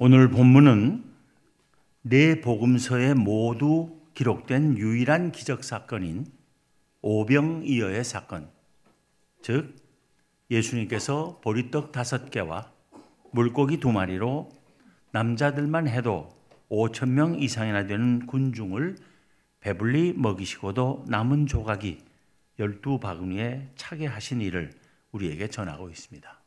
오늘 본문은 네 복음서에 모두 기록된 유일한 기적 사건인 오병이어의 사건, 즉 예수님께서 보리떡 다섯 개와 물고기 두 마리로 남자들만 해도 5천 명 이상이나 되는 군중을 배불리 먹이시고도 남은 조각이 열두 바구니에 차게 하신 일을 우리에게 전하고 있습니다.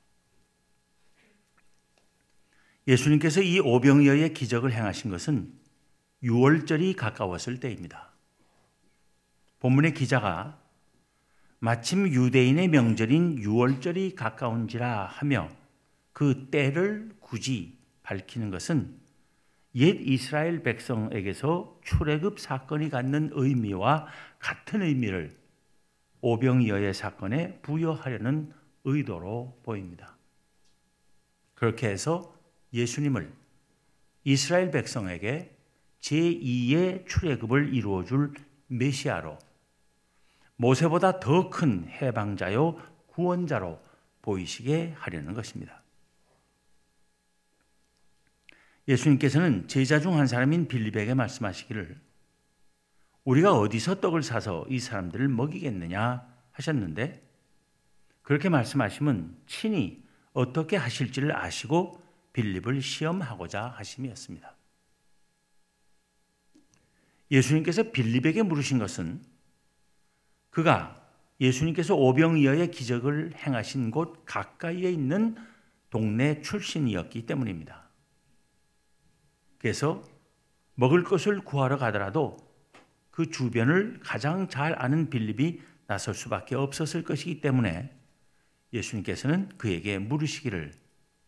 예수님께서 이 오병이어의 기적을 행하신 것은 6월절이 가까웠을 때입니다. 본문의 기자가 마침 유대인의 명절인 6월절이 가까운지라 하며 그 때를 굳이 밝히는 것은 옛 이스라엘 백성에게서 출애굽 사건이 갖는 의미와 같은 의미를 오병이어의 사건에 부여하려는 의도로 보입니다. 그렇게 해서 예수님을 이스라엘 백성에게 제2의 출애굽을 이루어 줄 메시아로 모세보다 더 큰 해방자요 구원자로 보이시게 하려는 것입니다. 예수님께서는 제자 중 한 사람인 빌립에게 말씀하시기를 우리가 어디서 떡을 사서 이 사람들을 먹이겠느냐 하셨는데 그렇게 말씀하시면 친히 어떻게 하실지를 아시고 빌립을 시험하고자 하심이었습니다. 예수님께서 빌립에게 물으신 것은 그가 예수님께서 오병이어의 기적을 행하신 곳 가까이에 있는 동네 출신이었기 때문입니다. 그래서 먹을 것을 구하러 가더라도 그 주변을 가장 잘 아는 빌립이 나설 수밖에 없었을 것이기 때문에 예수님께서는 그에게 물으시기를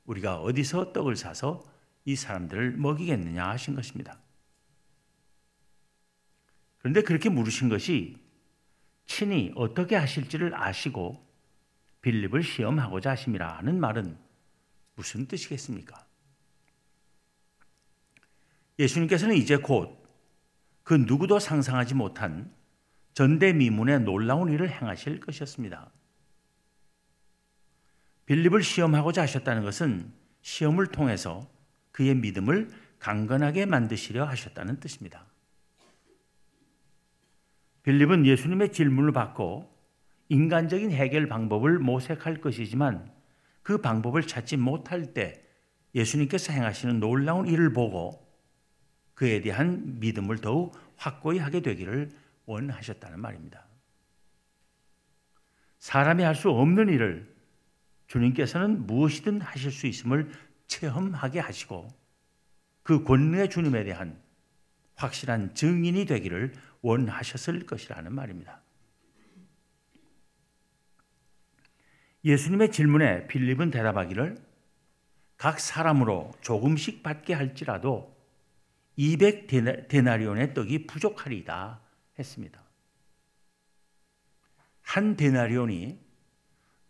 우리가 어디서 떡을 사서 이 사람들을 먹이겠느냐 하신 것입니다. 그런데 그렇게 물으신 것이 친히 어떻게 하실지를 아시고 빌립을 시험하고자 하심이라는 말은 무슨 뜻이겠습니까? 예수님께서는 이제 곧 그 누구도 상상하지 못한 전대미문의 놀라운 일을 행하실 것이었습니다. 빌립을 시험하고자 하셨다는 것은 시험을 통해서 그의 믿음을 강건하게 만드시려 하셨다는 뜻입니다. 빌립은 예수님의 질문을 받고 인간적인 해결 방법을 모색할 것이지만 그 방법을 찾지 못할 때 예수님께서 행하시는 놀라운 일을 보고 그에 대한 믿음을 더욱 확고히 하게 되기를 원하셨다는 말입니다. 사람이 할 수 없는 일을 주님께서는 무엇이든 하실 수 있음을 체험하게 하시고 그 권능의 주님에 대한 확실한 증인이 되기를 원하셨을 것이라는 말입니다. 예수님의 질문에 빌립은 대답하기를 각 사람으로 조금씩 받게 할지라도 200 데나리온의 떡이 부족하리다 했습니다. 한 데나리온이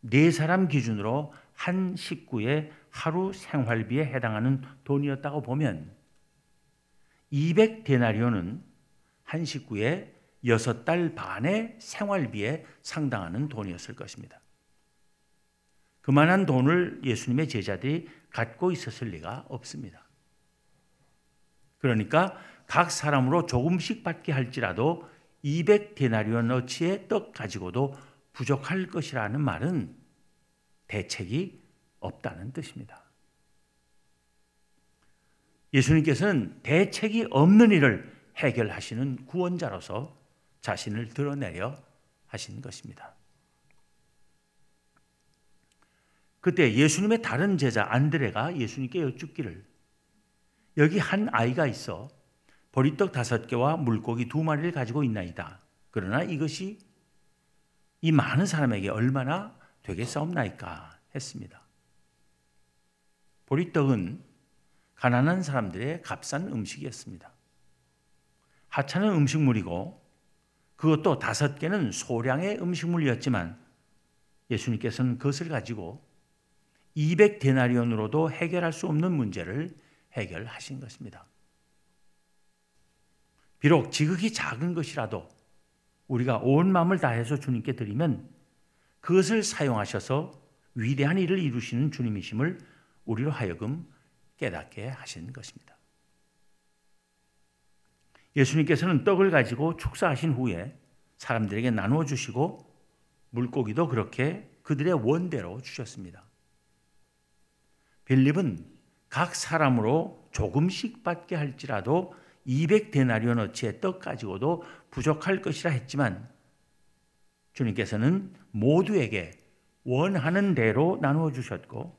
네 사람 기준으로 한 식구의 하루 생활비에 해당하는 돈이었다고 보면 200 데나리온은 한 식구의 여섯 달 반의 생활비에 상당하는 돈이었을 것입니다. 그만한 돈을 예수님의 제자들이 갖고 있었을 리가 없습니다. 그러니까 각 사람으로 조금씩 받게 할지라도 200 데나리온 어치의 떡 가지고도 부족할 것이라는 말은 대책이 없다는 뜻입니다. 예수님께서는 대책이 없는 일을 해결하시는 구원자로서 자신을 드러내려 하신 것입니다. 그때 예수님의 다른 제자 안드레가 예수님께 여쭙기를 여기 한 아이가 있어 보리떡 다섯 개와 물고기 두 마리를 가지고 있나이다. 그러나 이것이 이 많은 사람에게 얼마나 되겠사옵나이까 했습니다. 보리떡은 가난한 사람들의 값싼 음식이었습니다. 하찮은 음식물이고 그것도 다섯 개는 소량의 음식물이었지만 예수님께서는 그것을 가지고 200 데나리온으로도 해결할 수 없는 문제를 해결하신 것입니다. 비록 지극히 작은 것이라도 우리가 온 마음을 다해서 주님께 드리면 그것을 사용하셔서 위대한 일을 이루시는 주님이심을 우리로 하여금 깨닫게 하신 것입니다. 예수님께서는 떡을 가지고 축사하신 후에 사람들에게 나누어 주시고 물고기도 그렇게 그들의 원대로 주셨습니다. 빌립은 각 사람으로 조금씩 받게 할지라도 200데나리온 어치의 떡 가지고도 부족할 것이라 했지만 주님께서는 모두에게 원하는 대로 나누어 주셨고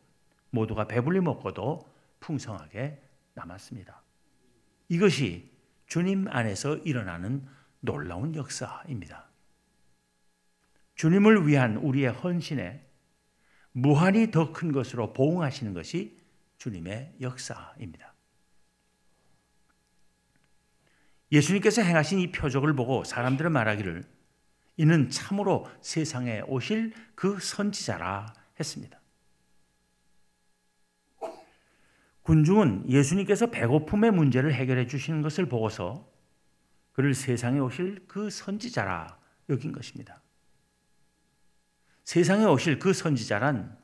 모두가 배불리 먹고도 풍성하게 남았습니다. 이것이 주님 안에서 일어나는 놀라운 역사입니다. 주님을 위한 우리의 헌신에 무한히 더 큰 것으로 보응하시는 것이 주님의 역사입니다. 예수님께서 행하신 이 표적을 보고 사람들은 말하기를 이는 참으로 세상에 오실 그 선지자라 했습니다. 군중은 예수님께서 배고픔의 문제를 해결해 주시는 것을 보고서 그를 세상에 오실 그 선지자라 여긴 것입니다. 세상에 오실 그 선지자란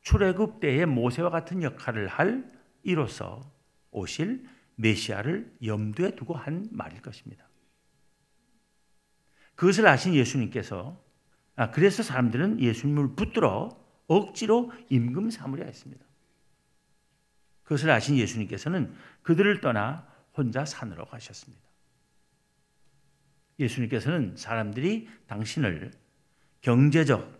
출애굽 때의 모세와 같은 역할을 할 이로서 오실 메시아를 염두에 두고 한 말일 것입니다. 그것을 아신 예수님께서 아, 그래서 사람들은 예수님을 붙들어 억지로 임금 삼으려 했습니다. 그것을 아신 예수님께서는 그들을 떠나 혼자 산으로 가셨습니다. 예수님께서는 사람들이 당신을 경제적,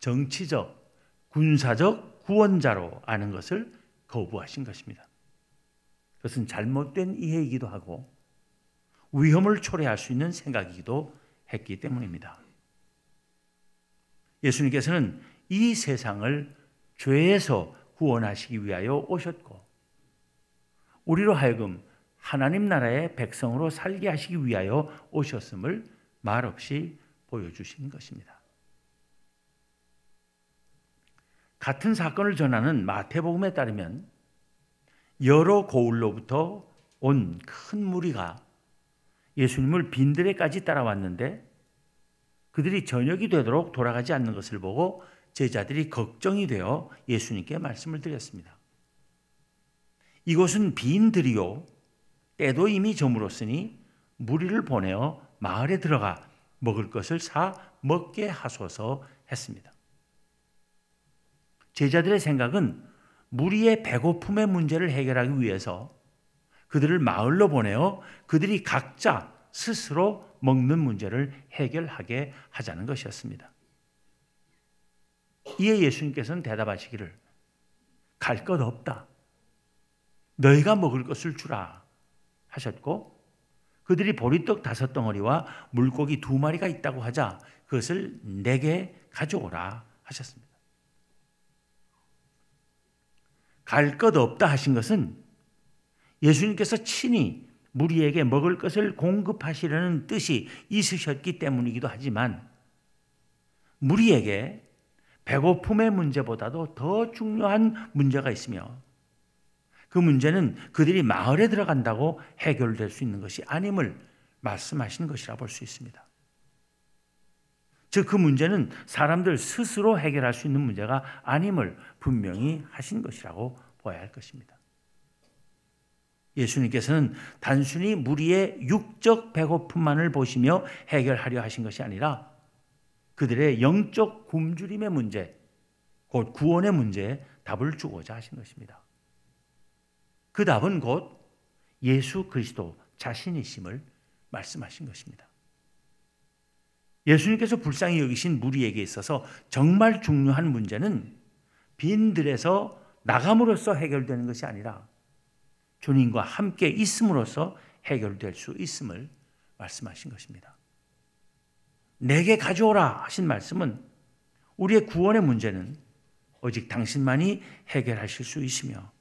정치적, 군사적 구원자로 아는 것을 거부하신 것입니다. 그것은 잘못된 이해이기도 하고 위험을 초래할 수 있는 생각이기도 했기 때문입니다. 예수님께서는 이 세상을 죄에서 구원하시기 위하여 오셨고 우리로 하여금 하나님 나라의 백성으로 살게 하시기 위하여 오셨음을 말없이 보여주신 것입니다. 같은 사건을 전하는 마태복음에 따르면 여러 고을로부터 온 큰 무리가 예수님을 빈들에까지 따라왔는데 그들이 저녁이 되도록 돌아가지 않는 것을 보고 제자들이 걱정이 되어 예수님께 말씀을 드렸습니다. 이곳은 빈들이요 때도 이미 저물었으니 무리를 보내어 마을에 들어가 먹을 것을 사 먹게 하소서 했습니다. 제자들의 생각은 무리의 배고픔의 문제를 해결하기 위해서 그들을 마을로 보내어 그들이 각자 스스로 먹는 문제를 해결하게 하자는 것이었습니다. 이에 예수님께서는 대답하시기를 갈 것 없다. 너희가 먹을 것을 주라 하셨고 그들이 보리떡 다섯 덩어리와 물고기 두 마리가 있다고 하자 그것을 내게 가져오라 하셨습니다. 갈 것 없다 하신 것은 예수님께서 친히 무리에게 먹을 것을 공급하시려는 뜻이 있으셨기 때문이기도 하지만 무리에게 배고픔의 문제보다도 더 중요한 문제가 있으며 그 문제는 그들이 마을에 들어간다고 해결될 수 있는 것이 아님을 말씀하신 것이라 볼 수 있습니다. 즉, 그 문제는 사람들 스스로 해결할 수 있는 문제가 아님을 분명히 하신 것이라고 봐야 할 것입니다. 예수님께서는 단순히 무리의 육적 배고픔만을 보시며 해결하려 하신 것이 아니라 그들의 영적 굶주림의 문제, 곧 구원의 문제에 답을 주고자 하신 것입니다. 그 답은 곧 예수 그리스도 자신이심을 말씀하신 것입니다. 예수님께서 불쌍히 여기신 무리에게 있어서 정말 중요한 문제는 빈들에서 나감으로써 해결되는 것이 아니라 주님과 함께 있음으로써 해결될 수 있음을 말씀하신 것입니다. 내게 가져오라 하신 말씀은 우리의 구원의 문제는 오직 당신만이 해결하실 수 있으며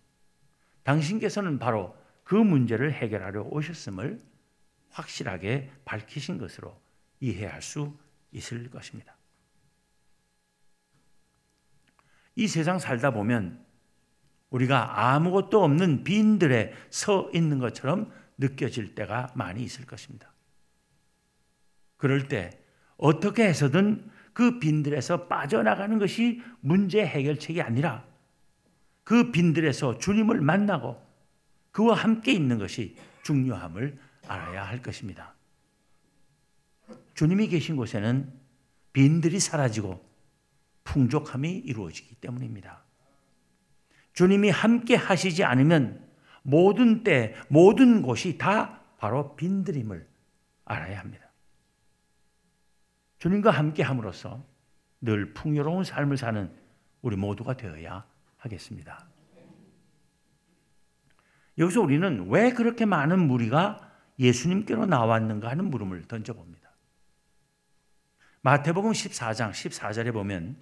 당신께서는 바로 그 문제를 해결하려 오셨음을 확실하게 밝히신 것으로 이해할 수 있을 것입니다. 이 세상 살다 보면 우리가 아무것도 없는 빈들에 서 있는 것처럼 느껴질 때가 많이 있을 것입니다. 그럴 때 어떻게 해서든 그 빈들에서 빠져나가는 것이 문제 해결책이 아니라 그 빈들에서 주님을 만나고 그와 함께 있는 것이 중요함을 알아야 할 것입니다. 주님이 계신 곳에는 빈들이 사라지고 풍족함이 이루어지기 때문입니다. 주님이 함께 하시지 않으면 모든 때, 모든 곳이 다 바로 빈들임을 알아야 합니다. 주님과 함께 함으로써 늘 풍요로운 삶을 사는 우리 모두가 되어야 하겠습니다. 여기서 우리는 왜 그렇게 많은 무리가 예수님께로 나왔는가 하는 물음을 던져봅니다. 마태복음 14장 14절에 보면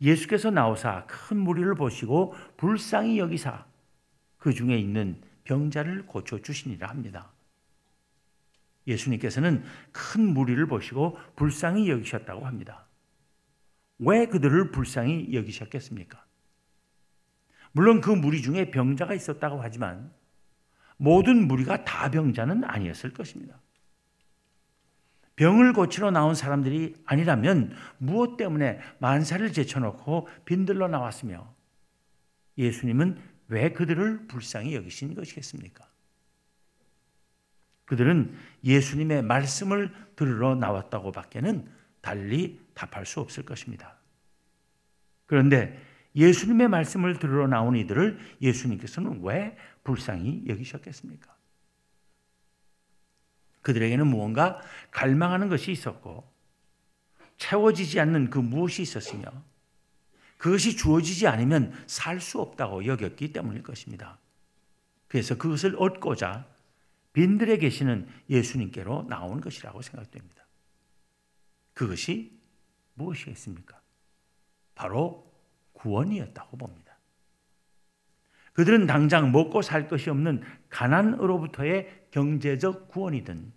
예수께서 나오사 큰 무리를 보시고 불쌍히 여기사 그 중에 있는 병자를 고쳐 주시니라 합니다. 예수님께서는 큰 무리를 보시고 불쌍히 여기셨다고 합니다. 왜 그들을 불쌍히 여기셨겠습니까? 물론 그 무리 중에 병자가 있었다고 하지만 모든 무리가 다 병자는 아니었을 것입니다. 병을 고치러 나온 사람들이 아니라면 무엇 때문에 만사를 제쳐놓고 빈들러 나왔으며 예수님은 왜 그들을 불쌍히 여기신 것이겠습니까? 그들은 예수님의 말씀을 들으러 나왔다고 밖에는 달리 답할 수 없을 것입니다. 그런데 예수님의 말씀을 들으러 나온 이들을 예수님께서는 왜 불쌍히 여기셨겠습니까? 그들에게는 무언가 갈망하는 것이 있었고 채워지지 않는 그 무엇이 있었으며 그것이 주어지지 않으면 살 수 없다고 여겼기 때문일 것입니다. 그래서 그것을 얻고자 빈들에 계시는 예수님께로 나온 것이라고 생각됩니다. 그것이 무엇이겠습니까? 바로 구원이었다고 봅니다. 그들은 당장 먹고 살 것이 없는 가난으로부터의 경제적 구원이든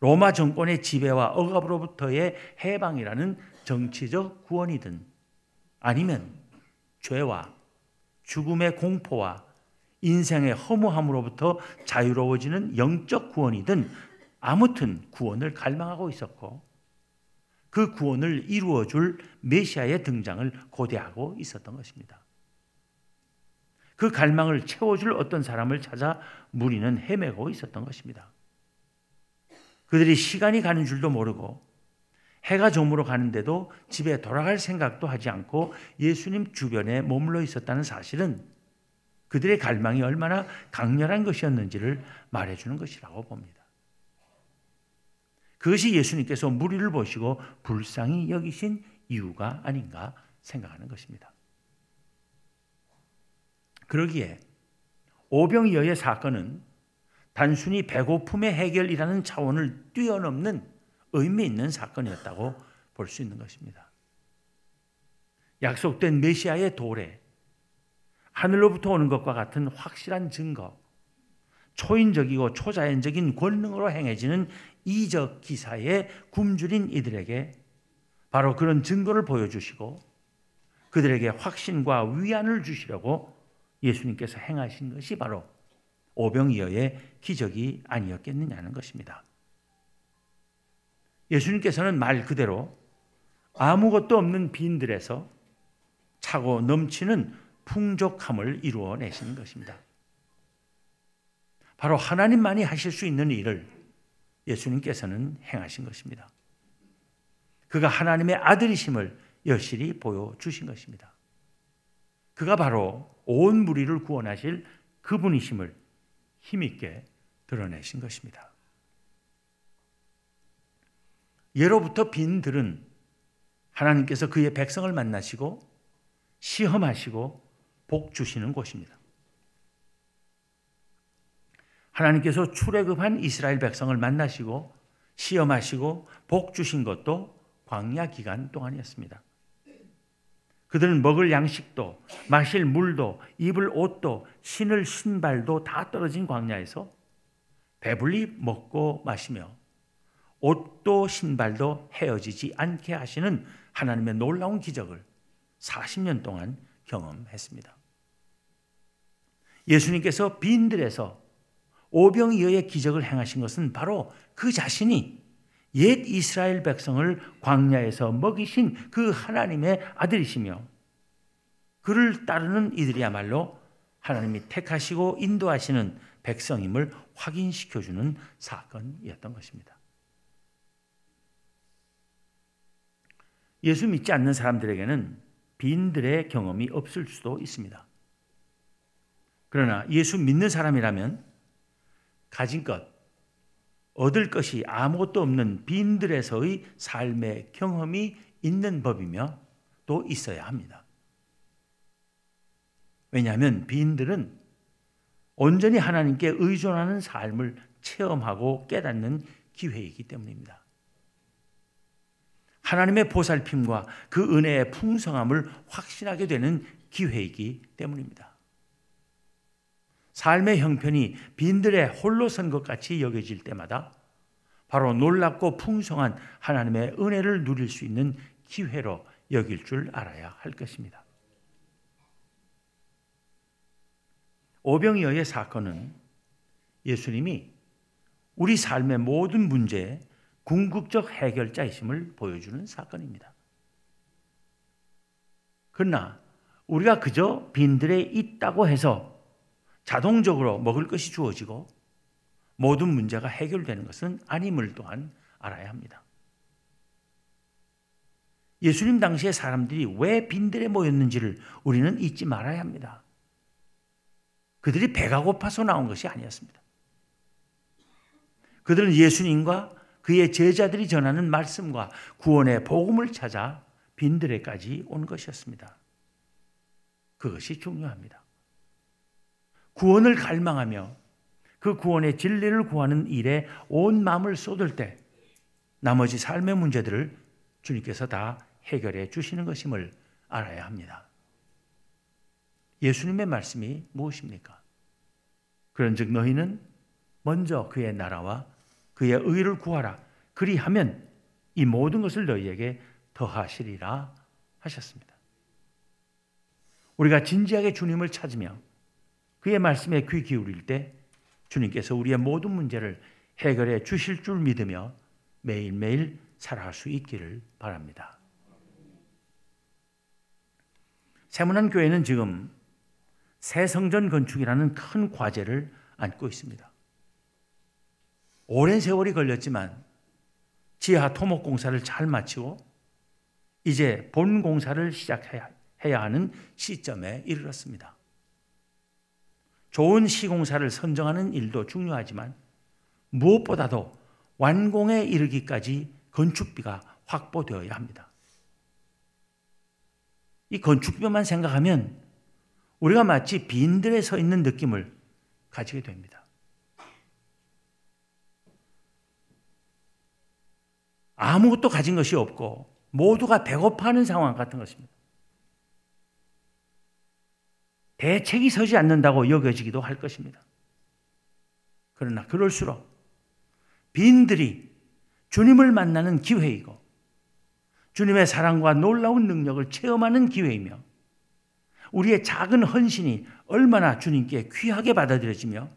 로마 정권의 지배와 억압으로부터의 해방이라는 정치적 구원이든 아니면 죄와 죽음의 공포와 인생의 허무함으로부터 자유로워지는 영적 구원이든 아무튼 구원을 갈망하고 있었고 그 구원을 이루어 줄 메시아의 등장을 고대하고 있었던 것입니다. 그 갈망을 채워줄 어떤 사람을 찾아 무리는 헤매고 있었던 것입니다. 그들이 시간이 가는 줄도 모르고 해가 저물어 가는데도 집에 돌아갈 생각도 하지 않고 예수님 주변에 머물러 있었다는 사실은 그들의 갈망이 얼마나 강렬한 것이었는지를 말해주는 것이라고 봅니다. 그것이 예수님께서 무리를 보시고 불쌍히 여기신 이유가 아닌가 생각하는 것입니다. 그러기에 오병이어의 사건은 단순히 배고픔의 해결이라는 차원을 뛰어넘는 의미 있는 사건이었다고 볼 수 있는 것입니다. 약속된 메시아의 도래, 하늘로부터 오는 것과 같은 확실한 증거, 초인적이고 초자연적인 권능으로 행해지는 이적 기사에 굶주린 이들에게 바로 그런 증거를 보여주시고 그들에게 확신과 위안을 주시려고 예수님께서 행하신 것이 바로 오병이어의 기적이 아니었겠느냐는 것입니다. 예수님께서는 말 그대로 아무것도 없는 빈들에서 차고 넘치는 풍족함을 이루어내시는 것입니다. 바로 하나님만이 하실 수 있는 일을 예수님께서는 행하신 것입니다. 그가 하나님의 아들이심을 여실히 보여주신 것입니다. 그가 바로 온 무리를 구원하실 그분이심을 힘있게 드러내신 것입니다. 예로부터 빈들은 하나님께서 그의 백성을 만나시고 시험하시고 복 주시는 곳입니다. 하나님께서 출애굽한 이스라엘 백성을 만나시고 시험하시고 복 주신 것도 광야 기간 동안이었습니다. 그들은 먹을 양식도 마실 물도 입을 옷도 신을 신발도 다 떨어진 광야에서 배불리 먹고 마시며 옷도 신발도 헤어지지 않게 하시는 하나님의 놀라운 기적을 40년 동안 경험했습니다. 예수님께서 빈들에서 오병이어의 기적을 행하신 것은 바로 그 자신이 옛 이스라엘 백성을 광야에서 먹이신 그 하나님의 아들이시며 그를 따르는 이들이야말로 하나님이 택하시고 인도하시는 백성임을 확인시켜주는 사건이었던 것입니다. 예수 믿지 않는 사람들에게는 빈들의 경험이 없을 수도 있습니다. 그러나 예수 믿는 사람이라면 가진 것, 얻을 것이 아무것도 없는 빈들에서의 삶의 경험이 있는 법이며 또 있어야 합니다. 왜냐하면 빈들은 온전히 하나님께 의존하는 삶을 체험하고 깨닫는 기회이기 때문입니다. 하나님의 보살핌과 그 은혜의 풍성함을 확신하게 되는 기회이기 때문입니다. 삶의 형편이 빈들의 홀로 선 것 같이 여겨질 때마다 바로 놀랍고 풍성한 하나님의 은혜를 누릴 수 있는 기회로 여길 줄 알아야 할 것입니다. 오병이어의 사건은 예수님이 우리 삶의 모든 문제에 궁극적 해결자이심을 보여주는 사건입니다. 그러나 우리가 그저 빈들에 있다고 해서 자동적으로 먹을 것이 주어지고 모든 문제가 해결되는 것은 아님을 또한 알아야 합니다. 예수님 당시의 사람들이 왜 빈들에 모였는지를 우리는 잊지 말아야 합니다. 그들이 배가 고파서 나온 것이 아니었습니다. 그들은 예수님과 그의 제자들이 전하는 말씀과 구원의 복음을 찾아 빈들에까지 온 것이었습니다. 그것이 중요합니다. 구원을 갈망하며 그 구원의 진리를 구하는 일에 온 마음을 쏟을 때 나머지 삶의 문제들을 주님께서 다 해결해 주시는 것임을 알아야 합니다. 예수님의 말씀이 무엇입니까? 그런즉 너희는 먼저 그의 나라와 그의 의를 구하라. 그리하면 이 모든 것을 너희에게 더하시리라 하셨습니다. 우리가 진지하게 주님을 찾으며 그의 말씀에 귀 기울일 때 주님께서 우리의 모든 문제를 해결해 주실 줄 믿으며 매일매일 살아갈 수 있기를 바랍니다. 세문안 교회는 지금 새 성전 건축이라는 큰 과제를 안고 있습니다. 오랜 세월이 걸렸지만 지하 토목 공사를 잘 마치고 이제 본 공사를 시작해야 하는 시점에 이르렀습니다. 좋은 시공사를 선정하는 일도 중요하지만 무엇보다도 완공에 이르기까지 건축비가 확보되어야 합니다. 이 건축비만 생각하면 우리가 마치 빈들에 서 있는 느낌을 가지게 됩니다. 아무것도 가진 것이 없고 모두가 배고파하는 상황 같은 것입니다. 대책이 서지 않는다고 여겨지기도 할 것입니다. 그러나 그럴수록 빈들이 주님을 만나는 기회이고 주님의 사랑과 놀라운 능력을 체험하는 기회이며 우리의 작은 헌신이 얼마나 주님께 귀하게 받아들여지며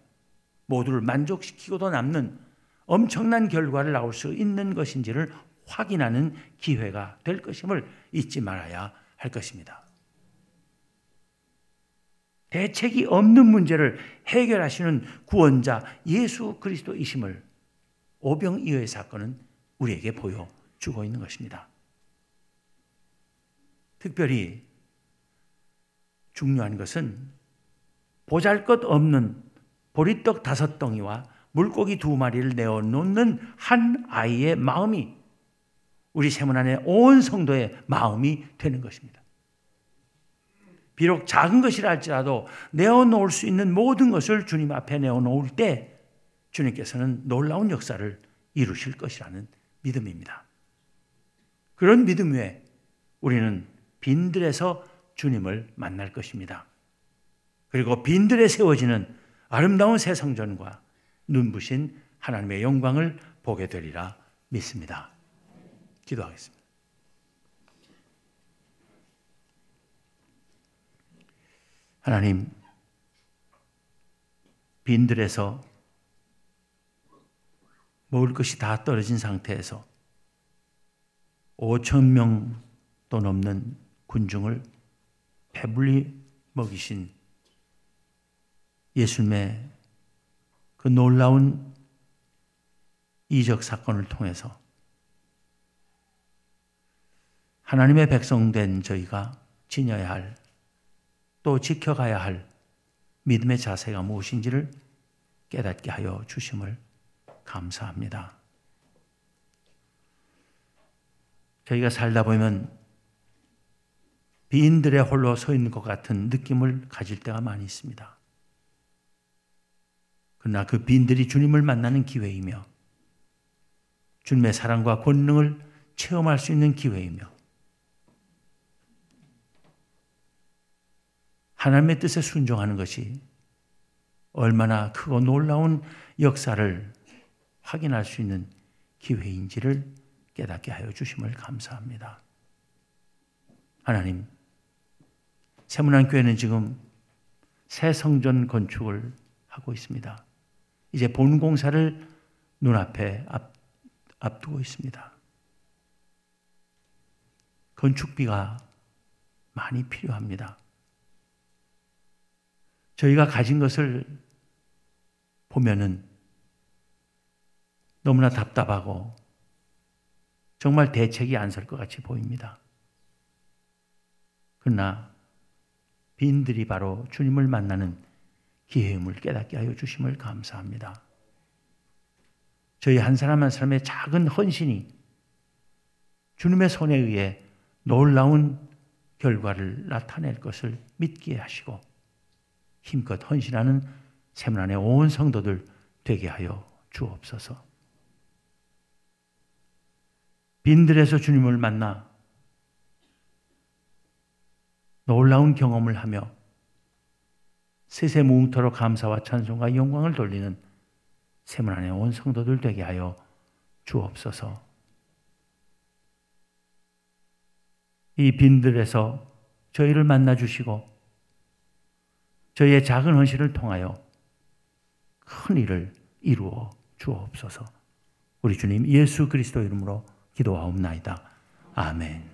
모두를 만족시키고도 남는 엄청난 결과를 나올 수 있는 것인지를 확인하는 기회가 될 것임을 잊지 말아야 할 것입니다. 대책이 없는 문제를 해결하시는 구원자 예수 그리스도이심을 오병이어의 사건은 우리에게 보여주고 있는 것입니다. 특별히 중요한 것은 보잘 것 없는 보리떡 다섯 덩이와 물고기 두 마리를 내어 놓는 한 아이의 마음이 우리 세문안의 온 성도의 마음이 되는 것입니다. 비록 작은 것이라 할지라도 내어놓을 수 있는 모든 것을 주님 앞에 내어놓을 때 주님께서는 놀라운 역사를 이루실 것이라는 믿음입니다. 그런 믿음 위에 우리는 빈들에서 주님을 만날 것입니다. 그리고 빈들에 세워지는 아름다운 새 성전과 눈부신 하나님의 영광을 보게 되리라 믿습니다. 기도하겠습니다. 하나님, 빈들에서 먹을 것이 다 떨어진 상태에서 5천 명도 넘는 군중을 배불리 먹이신 예수님의 그 놀라운 이적 사건을 통해서 하나님의 백성된 저희가 지녀야 할, 또 지켜가야 할 믿음의 자세가 무엇인지를 깨닫게 하여 주심을 감사합니다. 저희가 살다 보면 비인들의 홀로 서 있는 것 같은 느낌을 가질 때가 많이 있습니다. 그러나 그 빈들이 주님을 만나는 기회이며 주님의 사랑과 권능을 체험할 수 있는 기회이며 하나님의 뜻에 순종하는 것이 얼마나 크고 놀라운 역사를 확인할 수 있는 기회인지를 깨닫게 하여 주심을 감사합니다. 하나님, 세문안 교회는 지금 새 성전 건축을 하고 있습니다. 이제 본 공사를 눈앞에 앞, 앞두고 있습니다. 건축비가 많이 필요합니다. 저희가 가진 것을 보면은 너무나 답답하고 정말 대책이 안 설 것 같이 보입니다. 그러나 빈들이 바로 주님을 만나는 기회임을 깨닫게 하여 주심을 감사합니다. 저희 한 사람 한 사람의 작은 헌신이 주님의 손에 의해 놀라운 결과를 나타낼 것을 믿게 하시고 힘껏 헌신하는 세문안의 온 성도들 되게 하여 주옵소서. 빈들에서 주님을 만나 놀라운 경험을 하며 세세무웅토로 감사와 찬송과 영광을 돌리는 세문안의 온 성도들 되게 하여 주옵소서. 이 빈들에서 저희를 만나 주시고 저희의 작은 헌신을 통하여 큰 일을 이루어 주옵소서. 우리 주님 예수 그리스도 이름으로 기도하옵나이다. 아멘.